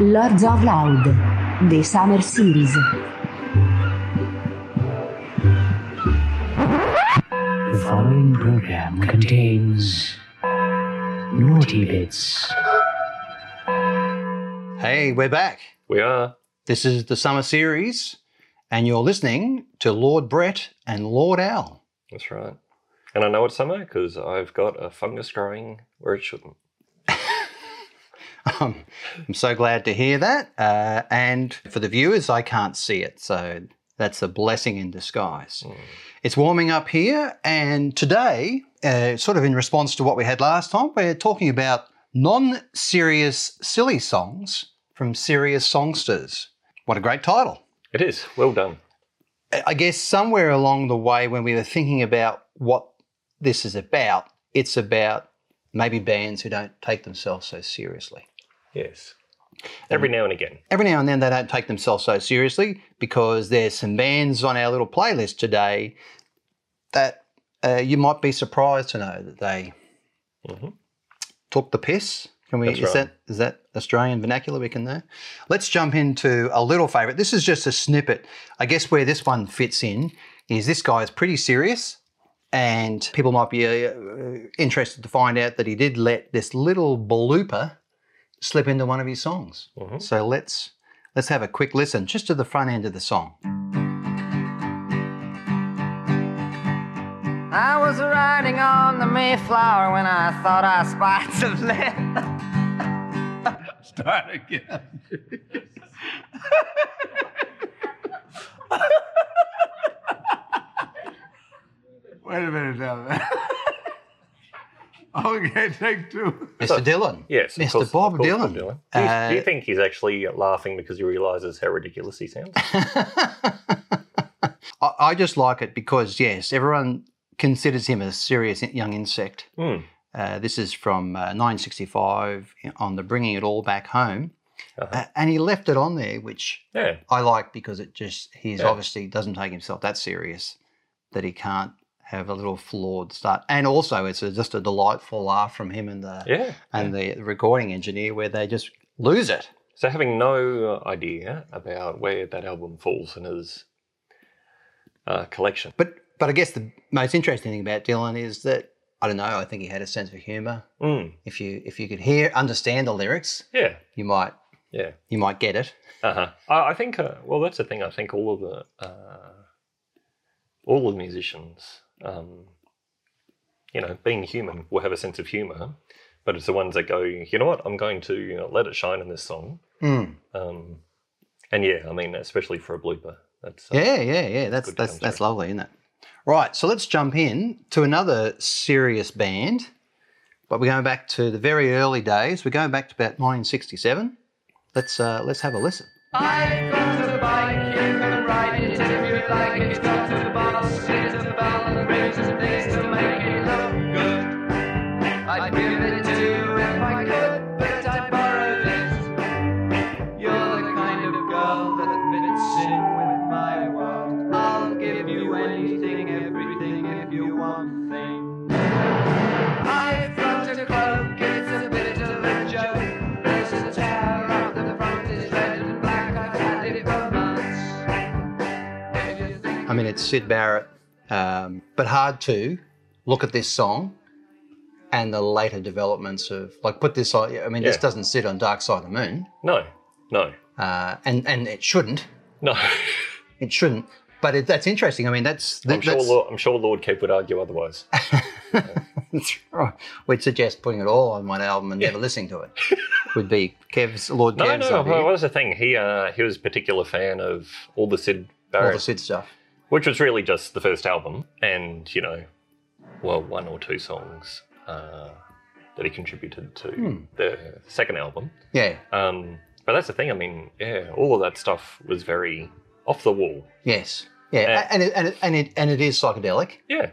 Lords of Loud, The Summer Series. The following program contains naughty bits. Hey, we're back. We are. This is the summer series, and you're listening to Lord Brett and Lord Al. That's right. And I know it's summer because I've got a fungus growing where it shouldn't. Um, I'm so glad to hear that. Uh, and for the viewers, I can't see it, so that's a blessing in disguise. It's warming up here, and today, uh, sort of in response to what we had last time, we're talking about non serious silly songs from serious songsters. What a great title. It is. Well done. I guess somewhere along the way, when we were thinking about what this is about, it's about maybe bands who don't take themselves so seriously. Yes. Every now and again. Every now and then, they don't take themselves so seriously because there's some bands on our little playlist today that uh, you might be surprised to know that they Mhm. took the piss. Can we? That's is right. that is that Australian vernacular we can know? Let's jump into a little favourite. This is just a snippet. I guess where this one fits in is this guy is pretty serious, and people might be uh, interested to find out that he did let this little blooper slip into one of his songs. Mhm. So let's let's have a quick listen just to the front end of the song. I was riding on the Mayflower when I thought I spied some land. Start again. Wait a minute now. man. okay, take two. Mr. Dylan. Yes. Mr. course- Bob of course, Dylan. Do you, do you Uh, think he's actually laughing because he realizes how ridiculous he sounds? I, I just like it because, yes, everyone considers him a serious young insect. Hmm. Uh, this is from uh, 1965 on the Bringing It All Back Home. Uh-huh. Uh, and he left it on there, which Yeah. I like because it just, he's Yeah. obviously doesn't take himself that serious that he can't have a little flawed start. And also, it's a, just a delightful laugh from him and the, Yeah. and the recording engineer where they just lose it. So having no idea about where that album falls in his uh, collection. But but I guess the most interesting thing about Dylan is that I don't know. I think he had a sense of humour. Mm. If you if you could hear understand the lyrics, Yeah. you might Yeah. you might get it. Uh-huh. I, I think. Uh, well, that's the thing. I think all of the uh, all of the musicians, um, you know, being human, will have a sense of humor. But it's the ones that go, you know what? I'm going to you know, let it shine in this song. Mm. Um, and yeah, I mean, especially for a blooper, that's uh, Yeah, yeah, yeah. That's that's that's through. lovely, isn't it? Right. So let's jump in to another serious band, but we're going back to the very early days. We're going back to about 1967. Let's uh, let's have a listen. I've got a bike, you can ride it if you like it. Go to the boss, hit Syd Barrett, um, but hard to look at this song and the later developments of like put this on. I mean, this doesn't sit on Dark Side of the Moon, no, no, uh, and and it shouldn't. no. It shouldn't. But it, that's interesting. I mean, that's I'm sure. that's, Lord, I'm sure Lord Keep would argue otherwise. right. We'd suggest putting it all on one album and never listening to it. Would be Kev's Lord No, Kev's no. idea. Well, was the thing? He uh, he was a particular fan of all the Syd Barrett, all the Syd stuff. Which was really just the first album, and you know, well, one or two songs uh, that he contributed to Hmm. the second album. Yeah. Um, but that's the thing. I mean, yeah, all of that stuff was very off the wall. Yes. Yeah. And it, and it, and it and it is psychedelic Yeah,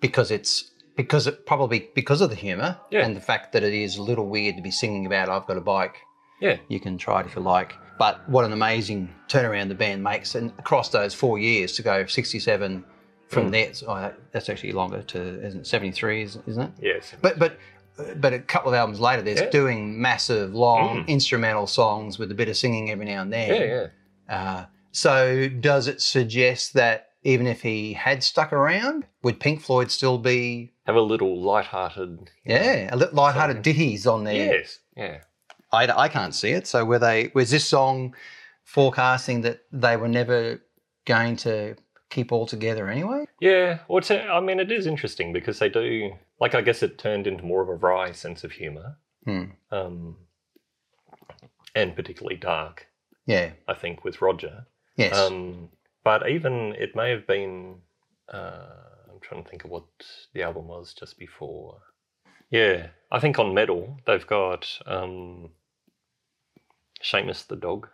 because it's because it probably because of the humour Yeah. and the fact that it is a little weird to be singing about I've got a bike. yeah, You can try it if you like. But what an amazing turnaround the band makes, and across those four years to go 67 from Mm. there, oh, that- that's actually longer to isn't it, 73, isn't it? yes. But but but a couple of albums later, there's Yeah. doing massive, long Mm. instrumental songs with a bit of singing every now and then. Yeah, yeah. Uh, so does it suggest that even if he had stuck around, would Pink Floyd still be Have a little light-hearted. you know, yeah a little light-hearted Song. ditties on there? Yes. Yeah. I, I can't see it. So were they was this song forecasting that they were never going to keep all together anyway? Yeah, well, a, I mean, it is interesting because they do, like, I guess it turned into more of a wry sense of humour, Hmm. um, and particularly dark, Yeah. I think, with Roger. Yes. Um, but even it may have been, uh, I'm trying to think of what the album was just before. Yeah, I think on Meddle, they've got um, Seamus the Dog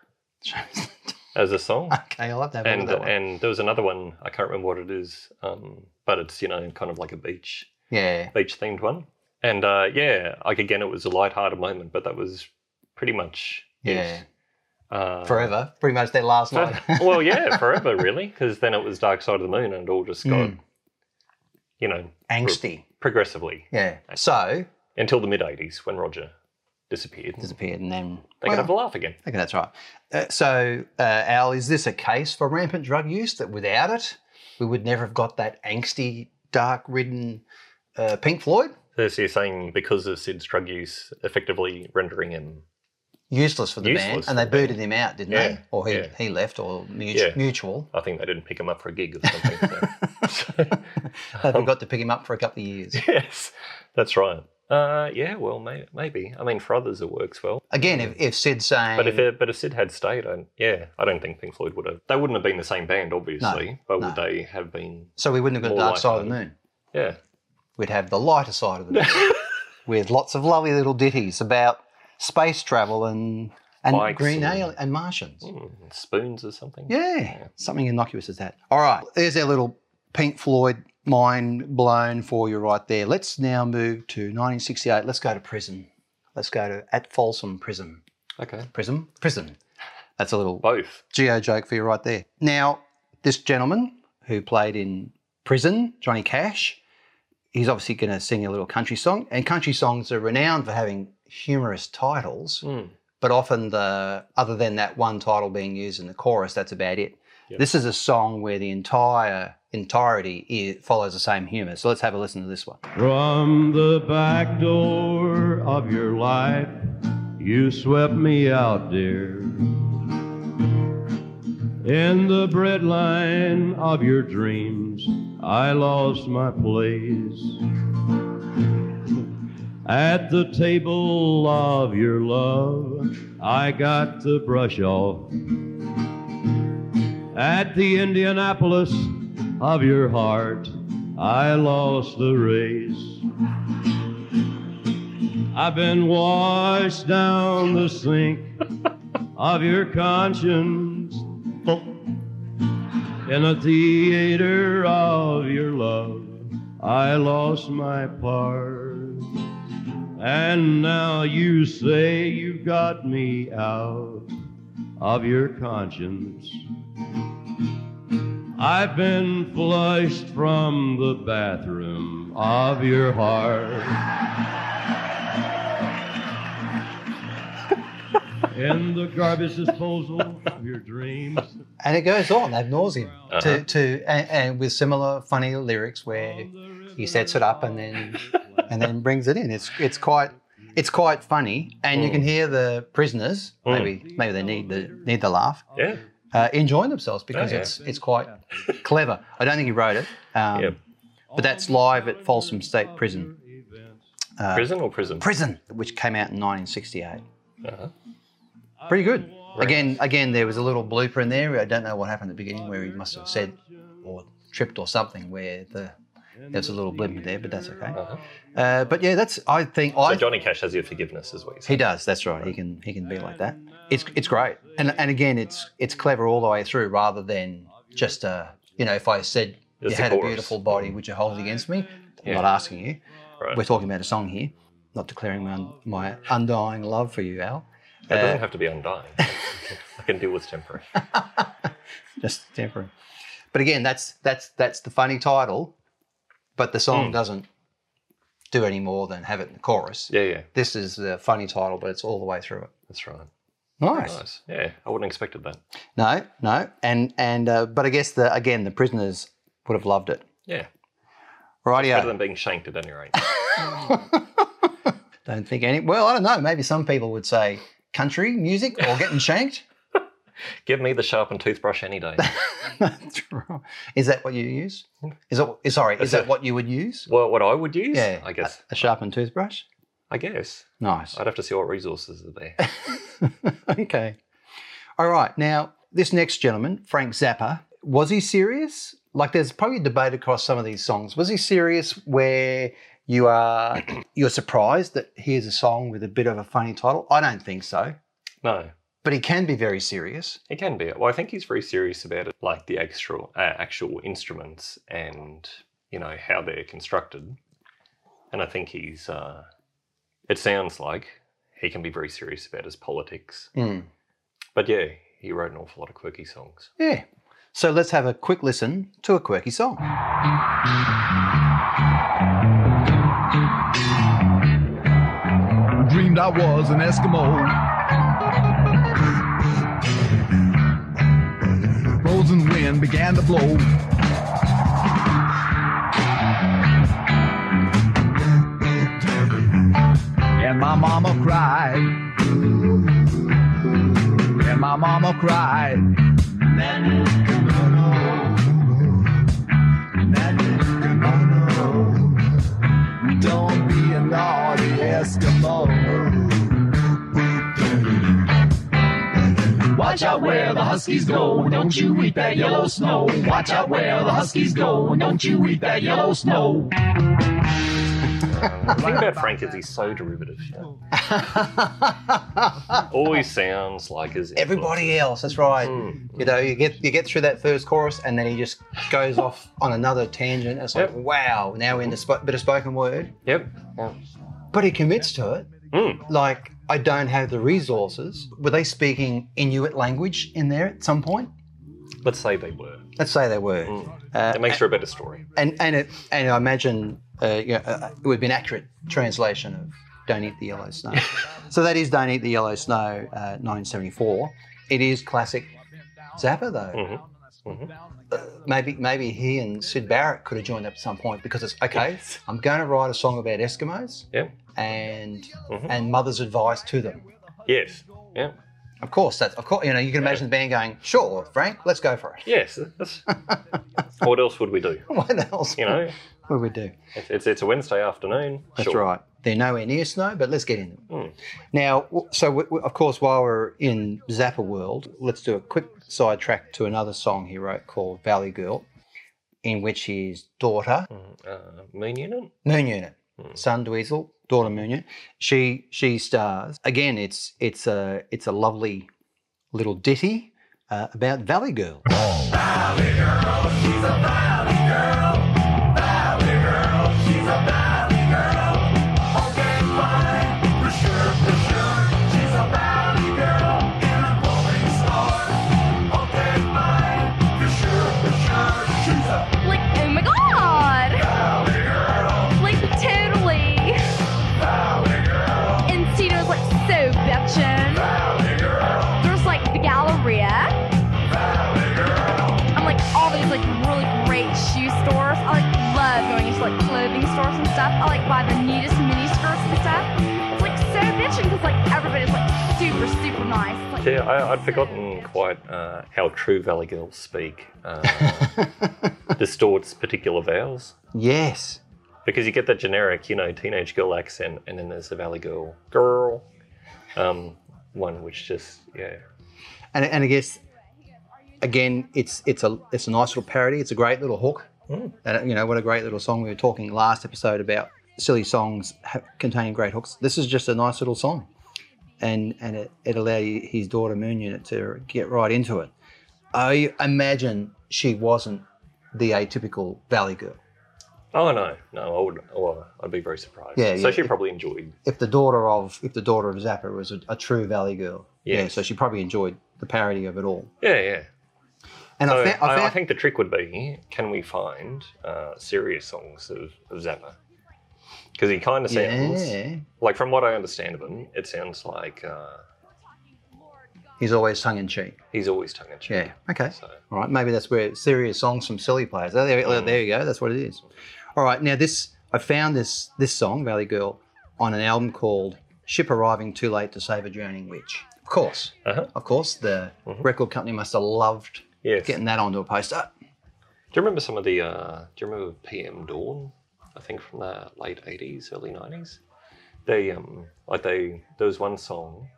as a song. okay, I'll have to have and that one. and there was another one I can't remember what it is, um, but it's you know kind of like a beach yeah. beach themed one. And uh, yeah, like again, it was a light-hearted moment, but that was pretty much. Yeah. Uh, Forever. Pretty much their last for- night. well, yeah, forever really, because then it was Dark Side of the Moon, and it all just got Mm. you know Angsty. progressively Yeah. So until the mid '80s when Roger disappeared. disappeared and then They well, could have a laugh again. Okay, that's right. Uh, so, uh, Al, is this a case for rampant drug use that without it, we would never have got that angsty, dark ridden uh, Pink Floyd? So you're saying because of Syd's drug use, effectively rendering him Useless for the band. Useless And they the band. booted him out, didn't Yeah, they? Or he, yeah. he left, or mutu- Yeah. mutual. I think they didn't pick him up for a gig or something. so- they forgot to pick him up for a couple of years. yes, that's right. Uh, yeah, well, may, maybe. I mean, for others it works well. Again, if, if Syd's saying. But if it, but if Syd had stayed, I, yeah, I don't think Pink Floyd would have. They wouldn't have been the same band, obviously. but would they have been? so we wouldn't have got Dark Side of the. Moon. Yeah, We'd have the lighter side of the moon with lots of lovely little ditties about space travel and and Bikes green and- alien and Martians. Mm, spoons or something. Yeah, something innocuous as that. All right, there's our little Pink Floyd mind blown for you right there. Let's now move to 1968. Let's go to prison. Let's go to at Folsom Prison. Okay. Prison. Prison. That's a little Both. geo joke for you right there. Now, this gentleman who played in Prison, Johnny Cash, he's obviously going to sing a little country song. And country songs are renowned for having humorous titles, Mm. but often the other than that one title being used in the chorus, that's about it. Yep. This is a song where the entire entirety i follows the same humor. So let's have a listen to this one. From the back door of your life, you swept me out, dear. In the breadline of your dreams, I lost my place. At the table of your love, I got the brush off. At the Indianapolis of your heart, I lost the race. I've been washed down the sink of your conscience in a theater of your love. I lost my part. And now you say you've got me out of your conscience. I've been flushed from the bathroom of your heart. In the garbage disposal of your dreams. And it goes on ad nauseum Uh-huh. to, to and, and with similar funny lyrics where he sets it up and then and then brings it in. It's it's quite it's quite funny, and you can hear the prisoners Mm. maybe maybe they need the need the laugh Yeah. Uh, enjoying themselves because Oh, yeah. it's it's quite clever. I don't think he wrote it, um, Yep. but that's live at Folsom State Prison. Uh, Prison or prison? Prison, which came out in 1968. Uh-huh. Pretty good. Again, again, there was a little blooper in there. I don't know what happened at the beginning where he must have said or tripped or something where the there's a little blimp there, but that's okay. Uh-huh. Uh, but yeah, that's I think So I Johnny Cash has your forgiveness, is what you he does. That's right. He can he can be like that. It's it's great. And and again, it's it's clever all the way through, rather than just uh you know if I said you Just a had a beautiful body, would you hold it against me? I'm not asking you. Right. We're talking about a song here, not declaring my my undying love for you, Al. It Uh, doesn't have to be undying. I can deal with temporary. just temporary. But again, that's that's that's the funny title, but the song Hmm. doesn't do any more than have it in the chorus. Yeah, yeah, This is the funny title, but it's all the way through it. that's right. Nice. Nice. Yeah, I wouldn't have expected that. No, no, and and uh, but I guess the again the prisoners would have loved it. Yeah, better Rightio. than being shanked at any rate. Don't think any. Well, I don't know. Maybe some people would say country music or getting shanked. Give me the sharpened toothbrush any day. Right. Is that what you use? Is it? Sorry, is Is that what you would use? well, what I would use? Yeah, I guess. a, a sharpened toothbrush. I guess. Nice. I'd have to see what resources are there. okay. All right. Now, this next gentleman, Frank Zappa, was he serious? Like, there's probably a debate across some of these songs. Was he serious where you are you're surprised that here's a song with a bit of a funny title? I don't think so. No, But he can be very serious. He can be. Well, I think he's very serious about it, like the actual uh, actual instruments and you know how they're constructed. And I think he's. Uh, it sounds like he can be very serious about his politics. Mm. But yeah, he wrote an awful lot of quirky songs. Yeah. So let's have a quick listen to a quirky song. dreamed I was an Eskimo. Frozen wind began to blow. And my mama cried. And my mama cried. Don't be a naughty Eskimo. Watch out where the Huskies go, don't you eat that yellow snow. Watch out where the Huskies go, don't you eat that yellow snow. The thing about Frank is he's so derivative. You know? Always sounds like his influence. Everybody else, that's right. Mm. You know, you get you get through that first chorus, and then he just goes off on another tangent. It's like, Yep. wow, now we're in the sp- bit of spoken word, Yep. but he commits to it. Mm. Like, I don't have the resources. Were they speaking Inuit language in there at some point? Let's say they were. Let's say they were. Uh, It makes for a better story. and and it and I imagine uh, you know, uh, it would be an accurate translation of "Don't Eat the Yellow Snow." so that is "Don't Eat the Yellow Snow," uh, 1974. It is classic Zappa, though. Mhm. Mhm. Uh, maybe maybe he and Syd Barrett could have joined up at some point because it's okay. I'm going to write a song about Eskimos Yep. and Mhm. and mother's advice to them. Yes. Yeah. Of course, that's of course. You know, you can imagine the band going, "Sure, Frank, let's go for it." Yes. That's... what else would we do? what else? You know, what would we do? it's, it's, it's a Wednesday afternoon. That's Sure. right. They're nowhere near snow, but let's get in them. Mm. Now, w- so w- w- of course, while we're in Zappa world, let's do a quick sidetrack to another song he wrote called Valley Girl, in which his daughter, Uh, mean unit? Moon Unit, son Dweezil, daughter Moon Unit, she she stars. Again, it's it's a it's a lovely little ditty uh, about Valley Girl. Like, like buy the neatest mini skirts and stuff. It's like so bitching because like everybody's like super, super nice. It's, like, Yeah, I, I'd forgotten quite uh, how true Valley girls speak. Uh, distorts particular vowels. yes. Because you get that generic, you know, teenage girl accent, and then there's the Valley girl, girl, um, one which just, yeah. and, and I guess again, it's it's a it's a nice little parody. It's a great little hook. And you know what a great little song. We were talking last episode about silly songs ha- containing great hooks. This is just a nice little song, and and it, it allowed his daughter Moon Unit to get right into it. I imagine she wasn't the atypical Valley girl. Oh no, no, I would, or I'd be very surprised. Yeah, so yeah. she probably enjoyed. If the daughter of if the daughter of Zappa was a, a true Valley girl, yeah, so she probably enjoyed the parody of it all. Yeah, yeah. And So I, fa- I, found, I think the trick would be: can we find uh, serious songs of, of Zappa? Because he kind of sounds Yeah. like, from what I understand of him, it sounds like uh, He's always tongue in cheek. he's always tongue in cheek. Yeah. Okay. So, All right. Maybe that's where serious songs from silly players. Oh, there, Mm. there you go. That's what it is. All right. Now this, I found this this song Valley Girl on an album called "Ship Arriving Too Late to Save a Drowning Witch." Of course, uh-huh. of course, the record company must have loved Yes. getting that onto a poster. Do you remember some of the? Uh, do you remember PM Dawn? I think from the late '80s, early '90s. They um like they there was one song.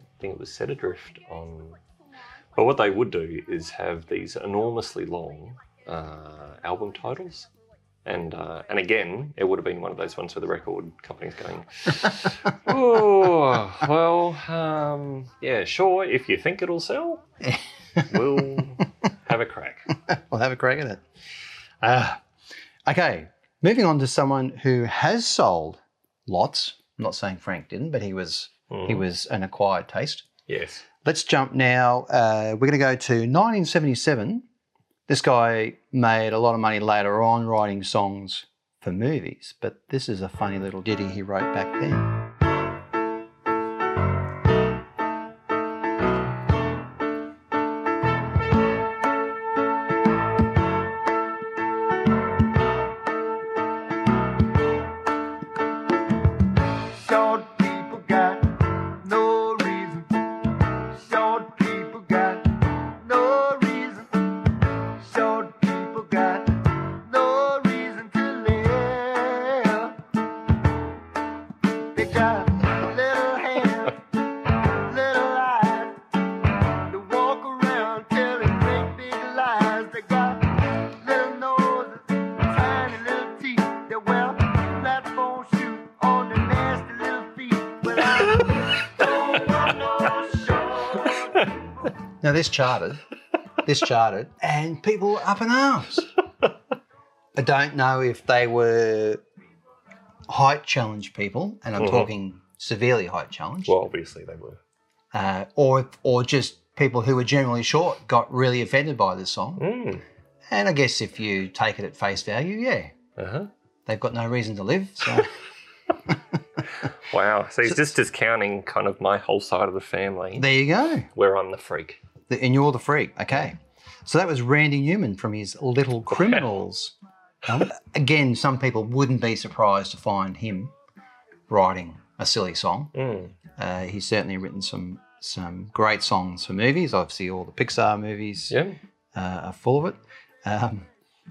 I think it was Set Adrift on. But what they would do is have these enormously long uh, album titles. And uh, and again, it would have been one of those ones where the record company's going, oh well, um, yeah, sure. If you think it'll sell, we'll have a crack. We'll have a crack at it. Ah, okay. Moving on to someone who has sold lots. I'm not saying Frank didn't, but he was he was an acquired taste. Yes. Let's jump now. Uh, we're going to go to 1977. This guy made a lot of money later on writing songs for movies, but this is a funny little ditty he wrote back then. This charted, this charted, and people were up in arms. I don't know if they were height challenged people, and I'm Mhm. talking severely height challenged, Well, obviously they were. uh, or or just people who were generally short got really offended by this song. Mm. And I guess if you take it at face value, yeah, Uh huh. they've got no reason to live. So Wow. So he's just discounting kind of my whole side of the family, there you go. where I'm the freak. The- And you're the freak. Okay. So that was Randy Newman from his Little Criminals. Um, again, some people wouldn't be surprised to find him writing a silly song. Mm. Uh, he's certainly written some some great songs for movies. Obviously, all the Pixar movies Yeah. uh, are full of it. Um,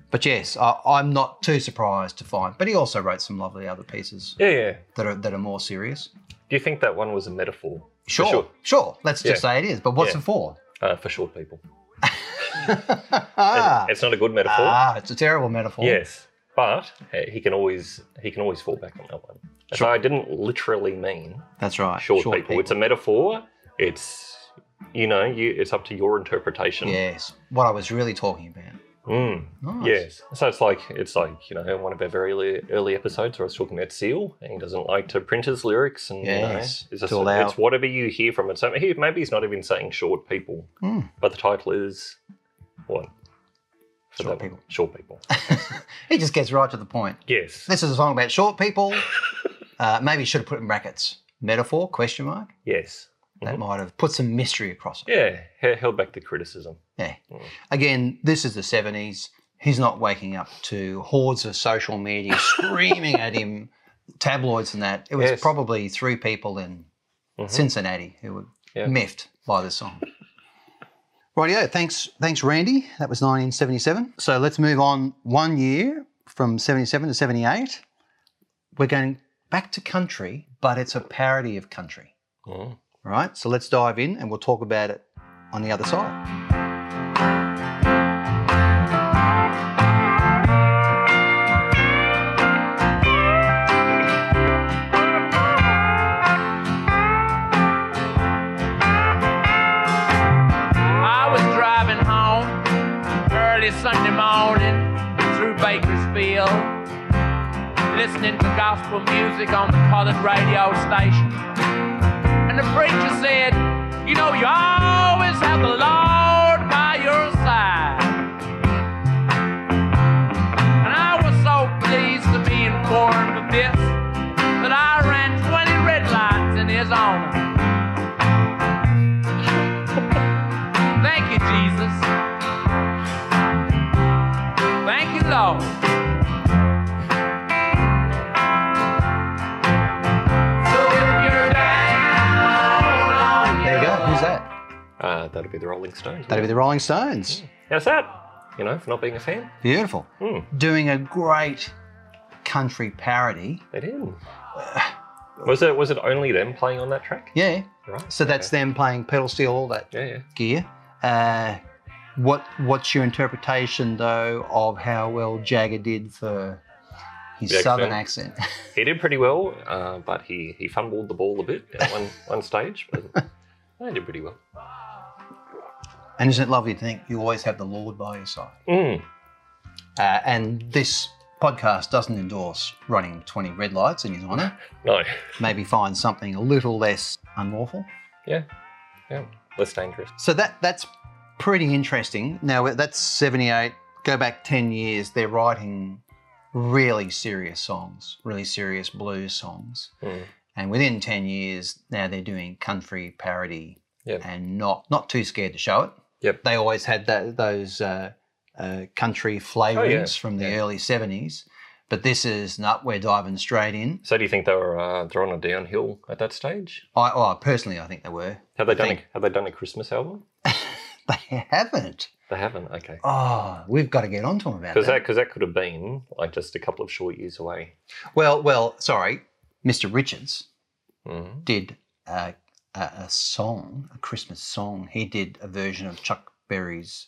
but yes, I, I'm not too surprised to find. But he also wrote some lovely other pieces Yeah, yeah. that are that are more serious. Do you think that one was a metaphor? Sure, sure. sure. Let's just Yeah. say it is. But what's Yeah. it for? Uh, for short people. ah, It's not a good metaphor. ah, it's a terrible metaphor. Yes, but he can always he can always fall back on that one. So I didn't literally mean That's right. short, people. It's a metaphor. It's you know you it's up to your interpretation. yes. What I was really talking about. Mm. Nice. Yes. So it's like it's like you know one of our very early, early episodes where I was talking about Seal, and he doesn't like to print his lyrics, and Yes, you know, it's, just, it's whatever you hear from it. So he, maybe he's not even saying short people, Mm. but the title is what? For Short one. people. Short people. he just gets right to the point. yes. This is a song about short people. uh, maybe you should have put in brackets metaphor question mark. Yes. That mm-hmm. might have put some mystery across it. Yeah. he- Held back the criticism. Yeah. Mm. Again, this is the 70s. He's not waking up to hordes of social media screaming at him, tabloids and that. It was Yes. probably three people in mm-hmm. Cincinnati who were miffed by this song. Rightio, thanks, thanks, Randy. That was 1977. So let's move on one year from 77 to 78. We're going back to country, but it's a parody of country. Mm. Right? So let's dive in and we'll talk about it on the other side. I was driving home early Sunday morning through Bakersfield, listening to gospel music on the colored radio station. And the preacher said, You know, you always have the Lord be the Rolling Stones. That'd be the Rolling Stones. How's that? You know, for not being a fan. Beautiful. Hmm. Doing a great country parody. They did. Was it was it only them playing on that track? Yeah. Right. So that's them playing pedal steel, all that Yeah, yeah. gear. Uh, what What's your interpretation though of how well Jagger did for his The southern accent? He did pretty well, uh, but he, he fumbled the ball a bit at one, one stage, but he did pretty well. And isn't it lovely to think you always have the Lord by your side? Mm. Uh, and this podcast doesn't endorse running 20 red lights in his honour. No. Maybe find something a little less unlawful. Yeah. Yeah. Less dangerous. So that that's pretty interesting. Now that's 78. Go back 10 years, they're writing really serious songs, really serious blues songs. Mm. And within 10 years, now they're doing country parody Yep. and not not too scared to show it. Yep. They always had that, those uh, uh, country flavourings from the Yeah. early 70s. But this is, not we're diving straight in. So do you think they were uh, they're on a downhill at that stage? I, oh, personally, I think they were. Have they done think- a, have they done a Christmas album? They haven't. They haven't. Okay. Oh, we've got to get onto them about Because that. that because that could have been like just a couple of short years away. Well, well, sorry, Mr. Richards Mm. did a, a, a song, a Christmas song. He did a version of Chuck Berry's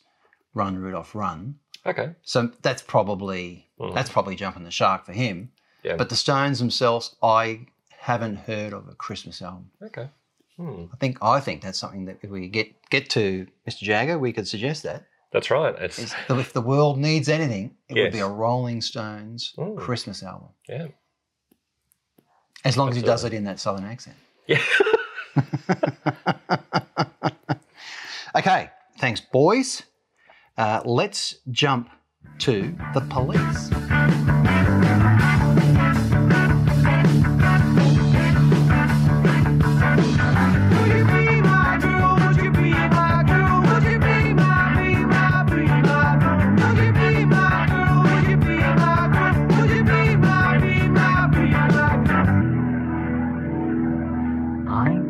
"Run Rudolph Run." Okay. So that's probably Mhm. that's probably jumping the shark for him. Yeah. But the Stones themselves, I haven't heard of a Christmas album. Okay. Hmm. I think I think that's something that if we get get to Mr. Jagger, we could suggest that. That's right. It's if the world needs anything, it would be a Rolling Stones Mm. Christmas album. yeah. As long as he does it in that southern accent. Yeah. Okay, thanks, boys. Uh, let's jump to the police.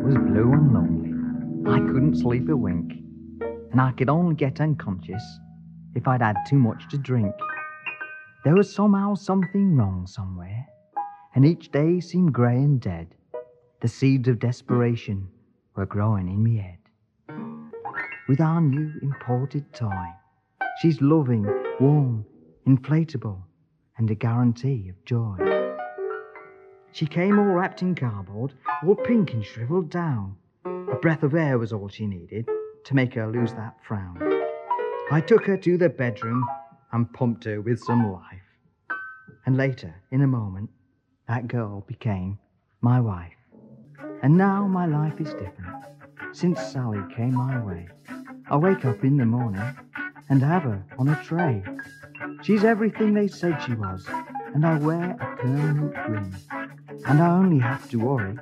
Was blue and lonely. I couldn't sleep a wink. And I could only get unconscious if I'd had too much to drink. There was somehow something wrong somewhere, and each day seemed grey and dead. The seeds of desperation were growing in me head. With our new imported toy, she's loving, warm, inflatable, and a guarantee of joy. She came all wrapped in cardboard, all pink and shriveled down. A breath of air was all she needed to make her lose that frown. I took her to the bedroom and pumped her with some life. And later, in a moment, that girl became my wife. And now my life is different. Since Sally came my way, I wake up in the morning and have her on a tray. She's everything they said she was, and I wear a permanent grin. And I only have to worry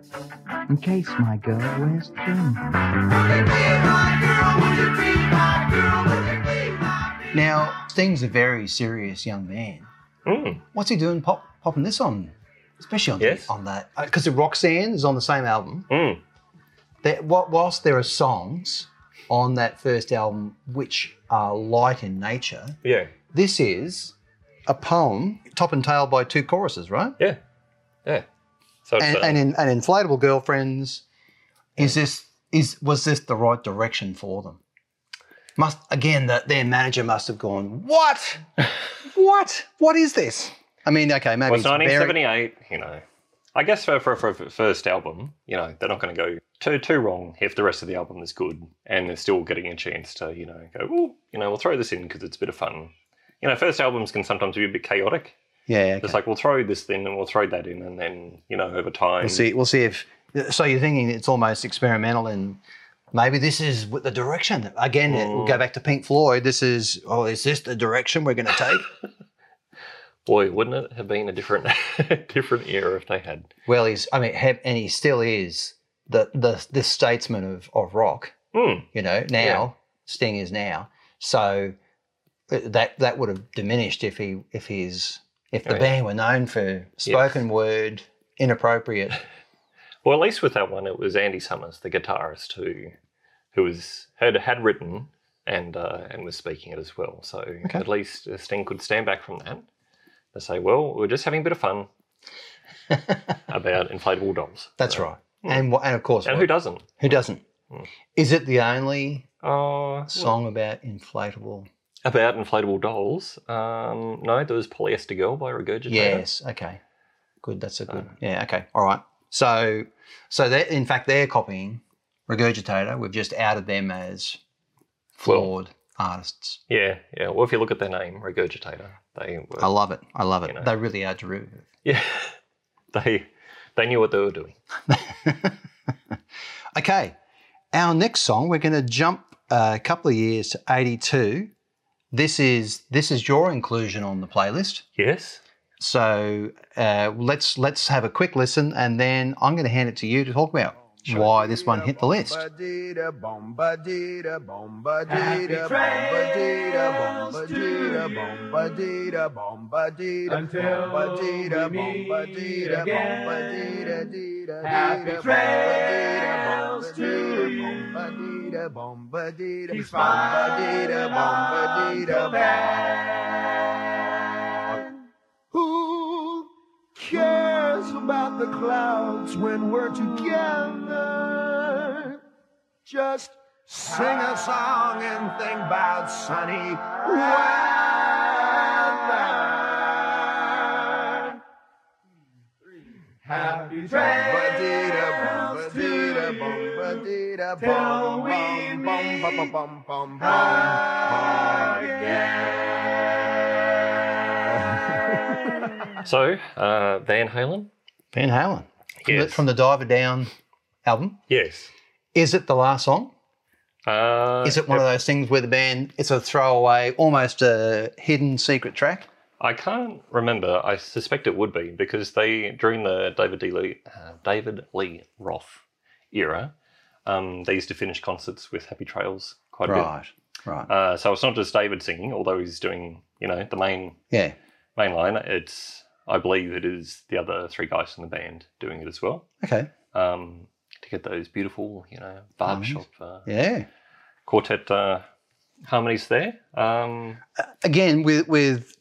in case my girl wears thin. Now, Sting's a very serious young man. Mm. What's he doing pop, popping this on? Especially on, Yes. on that. Because the Roxanne is on the same album. Mm. That, wh- whilst there are songs on that first album which are light in nature, Yeah. this is a poem, top and tail by two choruses, right? Yeah. Yeah. So and, uh, and in and inflatable girlfriends is this is was this the right direction for them must again that their manager must have gone what what what is this i mean okay maybe well, it's it's very, 1978. You know, I guess for, for for a first album, you know, they're not going to go too too wrong if the rest of the album is good, and they're still getting a chance to, you know, go, well, you know, we'll throw this in because it's a bit of fun. You know, first albums can sometimes be a bit chaotic. Yeah okay. It's like we'll throw this in and we'll throw that in, and then you know, over time, we'll see we'll see if so you're thinking it's almost experimental and maybe this is the direction again it we'll go back to pink floyd this is oh is this the direction we're going to take Boy, wouldn't it have been a different different era if they had? well he's i mean he- and he still is the the this statesman of of rock Hmm. you know now sting is now so that that would have diminished if he if his if the Oh, yeah. band were known for spoken word inappropriate. Well, at least with that one, it was Andy Summers, the guitarist, who who was had had written and uh, and was speaking it as well. So at least uh, Sting could stand back from that and say, "Well, we're just having a bit of fun about inflatable dolls." That's right. And and of course, And what- who doesn't? Who doesn't? Is it the only Oh, song about inflatable? About inflatable dolls. Um, no, there was Polyester Girl by Regurgitator. Yes. Okay. Good. That's a good. yeah. Okay. All right. So, so they in fact they're copying Regurgitator. We've just outed them as flawed artists. Yeah, yeah. Well, if you look at their name, Regurgitator, they were. I love it. I love it. You know. They really are derivative. Yeah, they they knew what they were doing. Okay. Our next song, we're going to jump a couple of years to '82. This is this is your inclusion on the playlist. Yes. So uh, let's let's have a quick listen, and then I'm going to hand it to you to talk about why this one hit the list. Happy trails to you. Who cares about the clouds when we're together? Just sing a song and think about sunny weather. Happy trails to you. till we bom, bom, meet bum. So uh, Van Halen. Van Halen from, Yes. the, from the Diver Down album. Yes. Is it the last song? Uh, Is it one of those things where the band it's a throwaway, almost a hidden secret track? I can't remember. I suspect it would be because they during the David D. Lee, uh, David Lee Roth era, um, they used to finish concerts with Happy Trails quite a bit. Right, right. Uh, so it's not just David singing, although he's doing you know the main Yeah. main line. It's I believe it is the other three guys in the band doing it as well. Okay. Um, to get those beautiful you know barbershop uh, Yeah. quartet uh, harmonies there. Um, Again, with with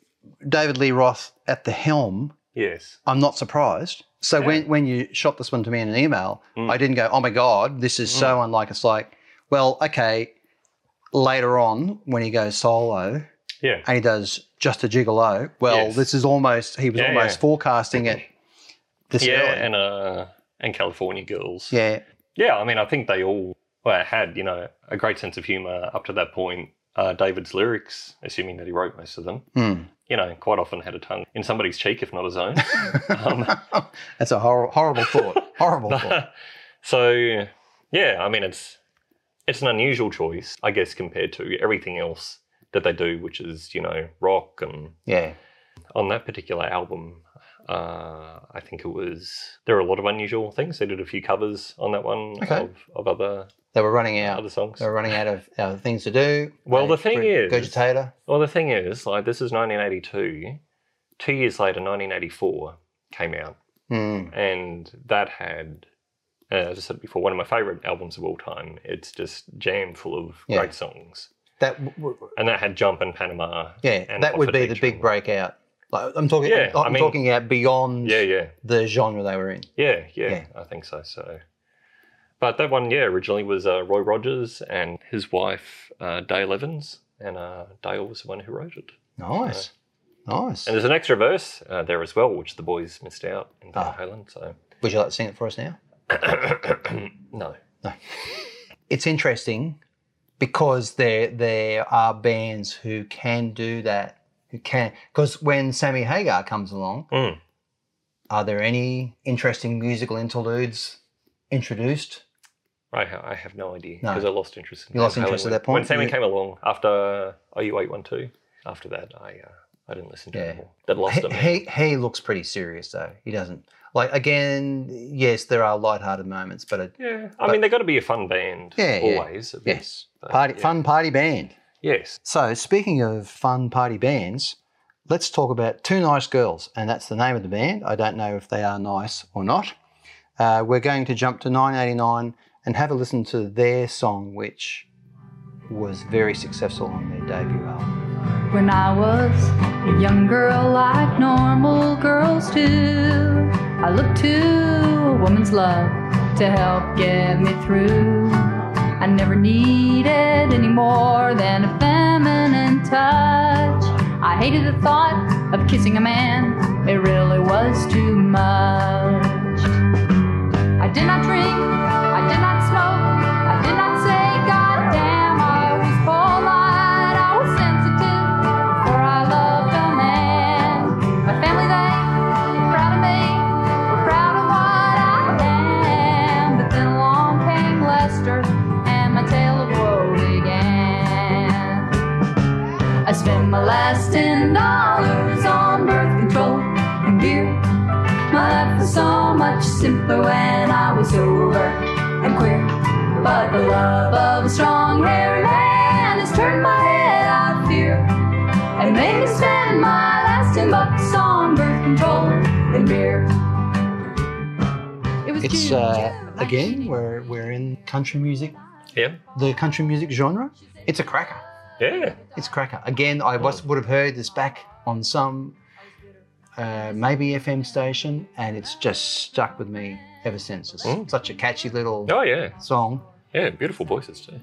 David Lee Roth at the helm, yes. I'm not surprised. So when when you shot this one to me in an email, Mm. I didn't go, "Oh my god, this is so unlike." It's like, well, okay. Later on, when he goes solo Yeah. and he does just a gigolo, well, Yes. this is almost he was Yeah, almost yeah. forecasting it this yeah, early. and uh, and California Girls. yeah, Yeah, I mean, I think they all well, had you know a great sense of humor up to that point. Uh, David's lyrics, assuming that he wrote most of them, Hmm. you know, quite often had a tongue in somebody's cheek, if not his own. um, that's a hor- horrible thought. horrible thought. so yeah, I mean, it's it's an unusual choice, I guess, compared to everything else that they do, which is you know rock and Yeah, on that particular album, uh, I think it was there were a lot of unusual things. They did a few covers on that one Okay. of, of other they were running out. other songs. They were running out of uh, things to do. Well, the thing is- regurgitator. Well, the thing is, like this is 1982. Two years later, 1984 came out, Hmm. and that had, uh, as I said before, one of my favorite albums of all time. It's just jammed full of Yeah. great songs, That w- w- and that had Jump and Panama. yeah, and that would be the big breakout. Like, I'm talking. Yeah, I'm, I mean- talking out beyond Yeah, yeah. the genre they were in. Yeah, yeah, Yeah. I think so. So, but that one, yeah, originally was uh, Roy Rogers and his wife uh, Dale Evans, and uh, Dale was the one who wrote it. Nice, nice. And there's an extra verse uh, there as well, which the boys missed out in Van Ah. Halen. So, Would you like to sing it for us now? No, no, It's interesting because there there are bands who can do that. Who can because when Sammy Hagar comes along, Mm. are there any interesting musical interludes introduced? I, ha- I have no idea No. because I lost interest. In You lost interest at that point? when Sammy You- came along after OU eight one two. After that, I uh, I didn't listen to Yeah. it anymore. That lost He, him. he he looks pretty serious though. He doesn't like again. Yes, there are light-hearted moments, but it, Yeah, I But- mean they have got to be a fun band. Yeah, yeah. always. yes, But, party yeah. fun party band. Yes. So, speaking of fun party bands, let's talk about Two Nice Girls, and that's the name of the band. I don't know if they are nice or not. Uh, we're going to jump to 989 and have a listen to their song, which was very successful on their debut album. When I was a young girl like normal girls do, I looked to a woman's love to help get me through. I never needed any more than a feminine touch. I hated the thought of kissing a man, it really was too much. I did not drink, I spent my last ten dollars on birth control and beer. My life was so much simpler when I was sober and queer. But the love of a strong hairy man has turned my head, I fear, and made me spend my last ten bucks on birth control and beer. It was It's June. uh, again, we're, we're in country music, Yeah. the country music genre. It's a cracker. Yeah. It's cracker. Again, I was, would have heard this back on some uh, maybe FM station, and it's just stuck with me ever since. It's Mm. such a catchy little Oh yeah. song. Yeah. Beautiful voices too.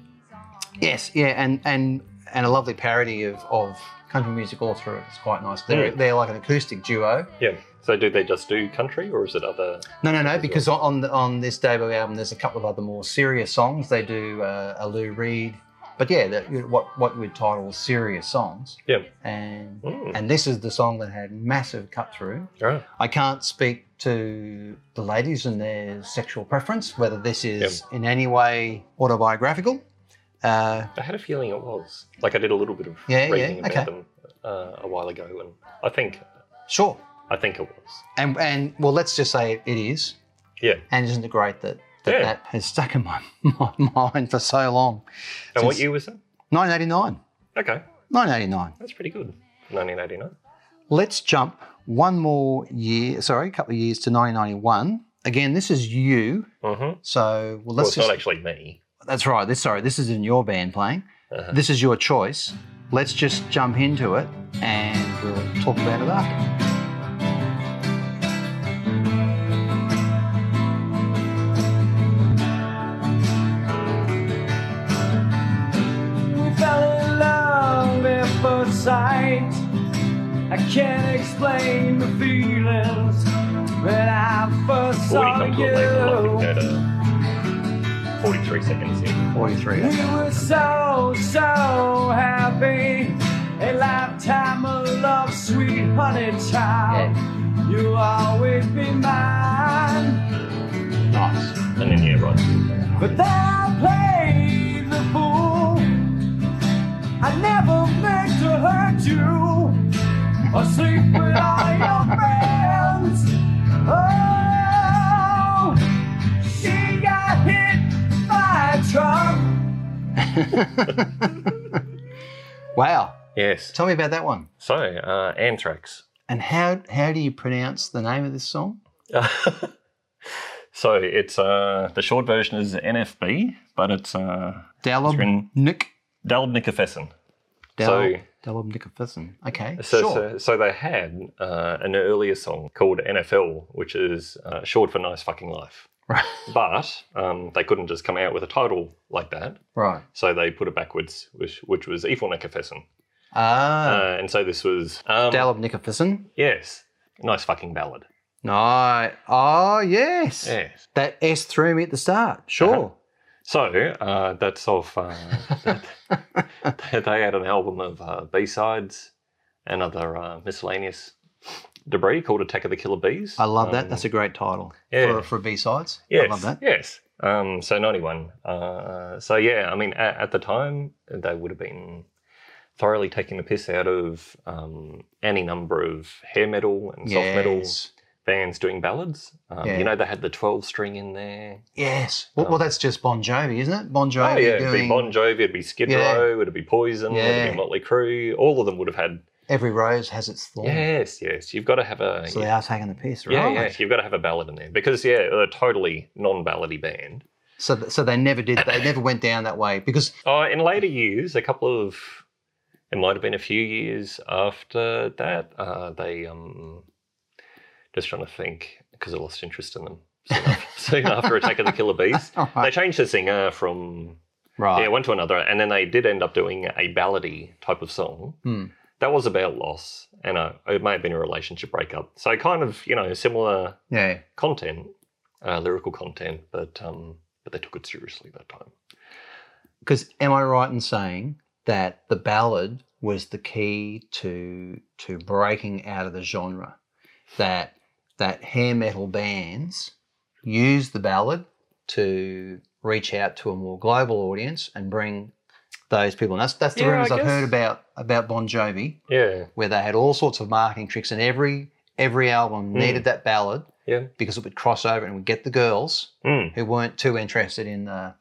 Yes, yeah, and and and a lovely parody of, of country music all through it. It's quite nice. They're Mm. they're like an acoustic duo. Yeah. So do they just do country or is it other? No, no, no. Because on on, the, on this debut album, there's a couple of other more serious songs. They do uh, a Lou Reed, but yeah, the, what what we'd title serious songs. Yeah. And Mm. and this is the song that had massive cut through. Right. I can't speak to the ladies and their sexual preference, whether this is in any way autobiographical. Uh, I had a feeling it was. Like I did a little bit of Yeah, yeah, reading about okay. them uh, a while ago, and I think sure. I think it was. And and well, let's just say it is. Yeah. And isn't it great that that, Yeah. that has stuck in my, my mind for so long? And what Since year was that? 1989. Okay, 1989. that's pretty good. 1989. Let's jump one more year. Sorry, a couple of years to 1991. Again, this is you. Mm-hmm. So well, Well, let's it's just. not actually me. That's right. This sorry, this is in your band playing. Uh-huh. This is your choice. Let's just jump into it, and we'll talk about it after. First sight. I can't explain the feelings when I first saw comes with you. like at uh, 43 seconds in. 43. We Okay. were so, so happy. A lifetime of love, sweet honey child. You'll always be mine. Nice. And then, yeah, right. But then I or sleep with all your friends. Oh, she got hit by a truck. Wow. Yes. Tell me about that one. So, uh, Anthrax. And how how do you pronounce the name of this song? so it's uh, the short version is NFB, but it's uh, Dalab it's written Nick Dalb Nickerfesson. So- Dalab Nickerfesson. Okay. So, sure. so, so they had uh, an earlier song called NFL, which is uh, short for Nice Fucking Life. Right. But um, they couldn't just come out with a title like that. Right. So they put it backwards, which, which was Evil Nickerfesson. Ah. Uh, and so this was. Um, Dalab Nickerfesson. Yes. Nice fucking ballad. No. Oh yes. Yes. That S threw me at the start. Sure. Uh-huh. So uh, that's off. Uh, that, they had an album of uh, B sides and other uh, miscellaneous debris called Attack of the Killer Bees. I love that. Um, That's a great title yeah. for for B sides. Yes, I love that. Yes. Um, so 91. Uh, so yeah, I mean, at, at the time, they would have been thoroughly taking the piss out of um, any number of hair metal and soft metal Yes. Bands doing ballads. Um, Yeah. You know, they had the 12 string in there. Yes. Well, well, that's just Bon Jovi, isn't it? Bon Jovi Oh, yeah, it'd be Bon Jovi, it'd be Skid Yeah. Row, it'd be Poison, it'd be Motley Crue. All of them would have had. Every Rose has its thorn. Yes, yes. You've got to have a. So they are taking the piss, right? yeah, yeah. You've got to have a ballad in there because yeah, they're a totally non-ballady band. So, th- so they never did. They never went down that way because Oh, in later years, a couple of it might have been a few years after that, uh, they um just trying to think because I lost interest in them soon after, soon after Attack of the Killer Bees. They changed the singer from right. yeah one to another, and then they did end up doing a ballady type of song. Hmm. That was about loss, and uh, it may have been a relationship breakup. So kind of you know similar Yeah. content, uh, lyrical content, but um but they took it seriously that time. Because am I right in saying that the ballad was the key to to breaking out of the genre? That that hair metal bands use the ballad to reach out to a more global audience and bring those people. And that's that's the Yeah, rumors I've heard about about Bon Jovi, Yeah, where they had all sorts of marketing tricks, and every every album Mm. needed that ballad yeah. because it would cross over and would get the girls Mm. who weren't too interested in the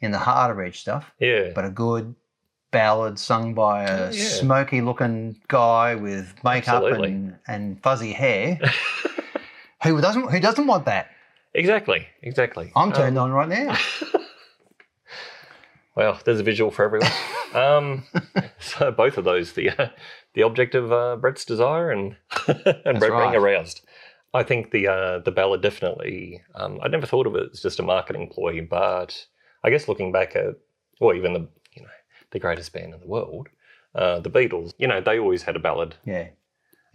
in the harder edge stuff Yeah. but a good ballad sung by a yeah. smoky looking guy with makeup Absolutely. and, and fuzzy hair who doesn't who doesn't want that exactly. Exactly. i'm turned Um, on right now Well, there's a visual for everyone. um, so both of those, the uh, the object of uh, Brett's desire and and Brett right. being aroused. I think the uh, the ballad definitely. Um, I never thought of it as just a marketing ploy, but I guess looking back at, or even the you know the greatest band in the world, uh, the Beatles. You know they always had a ballad yeah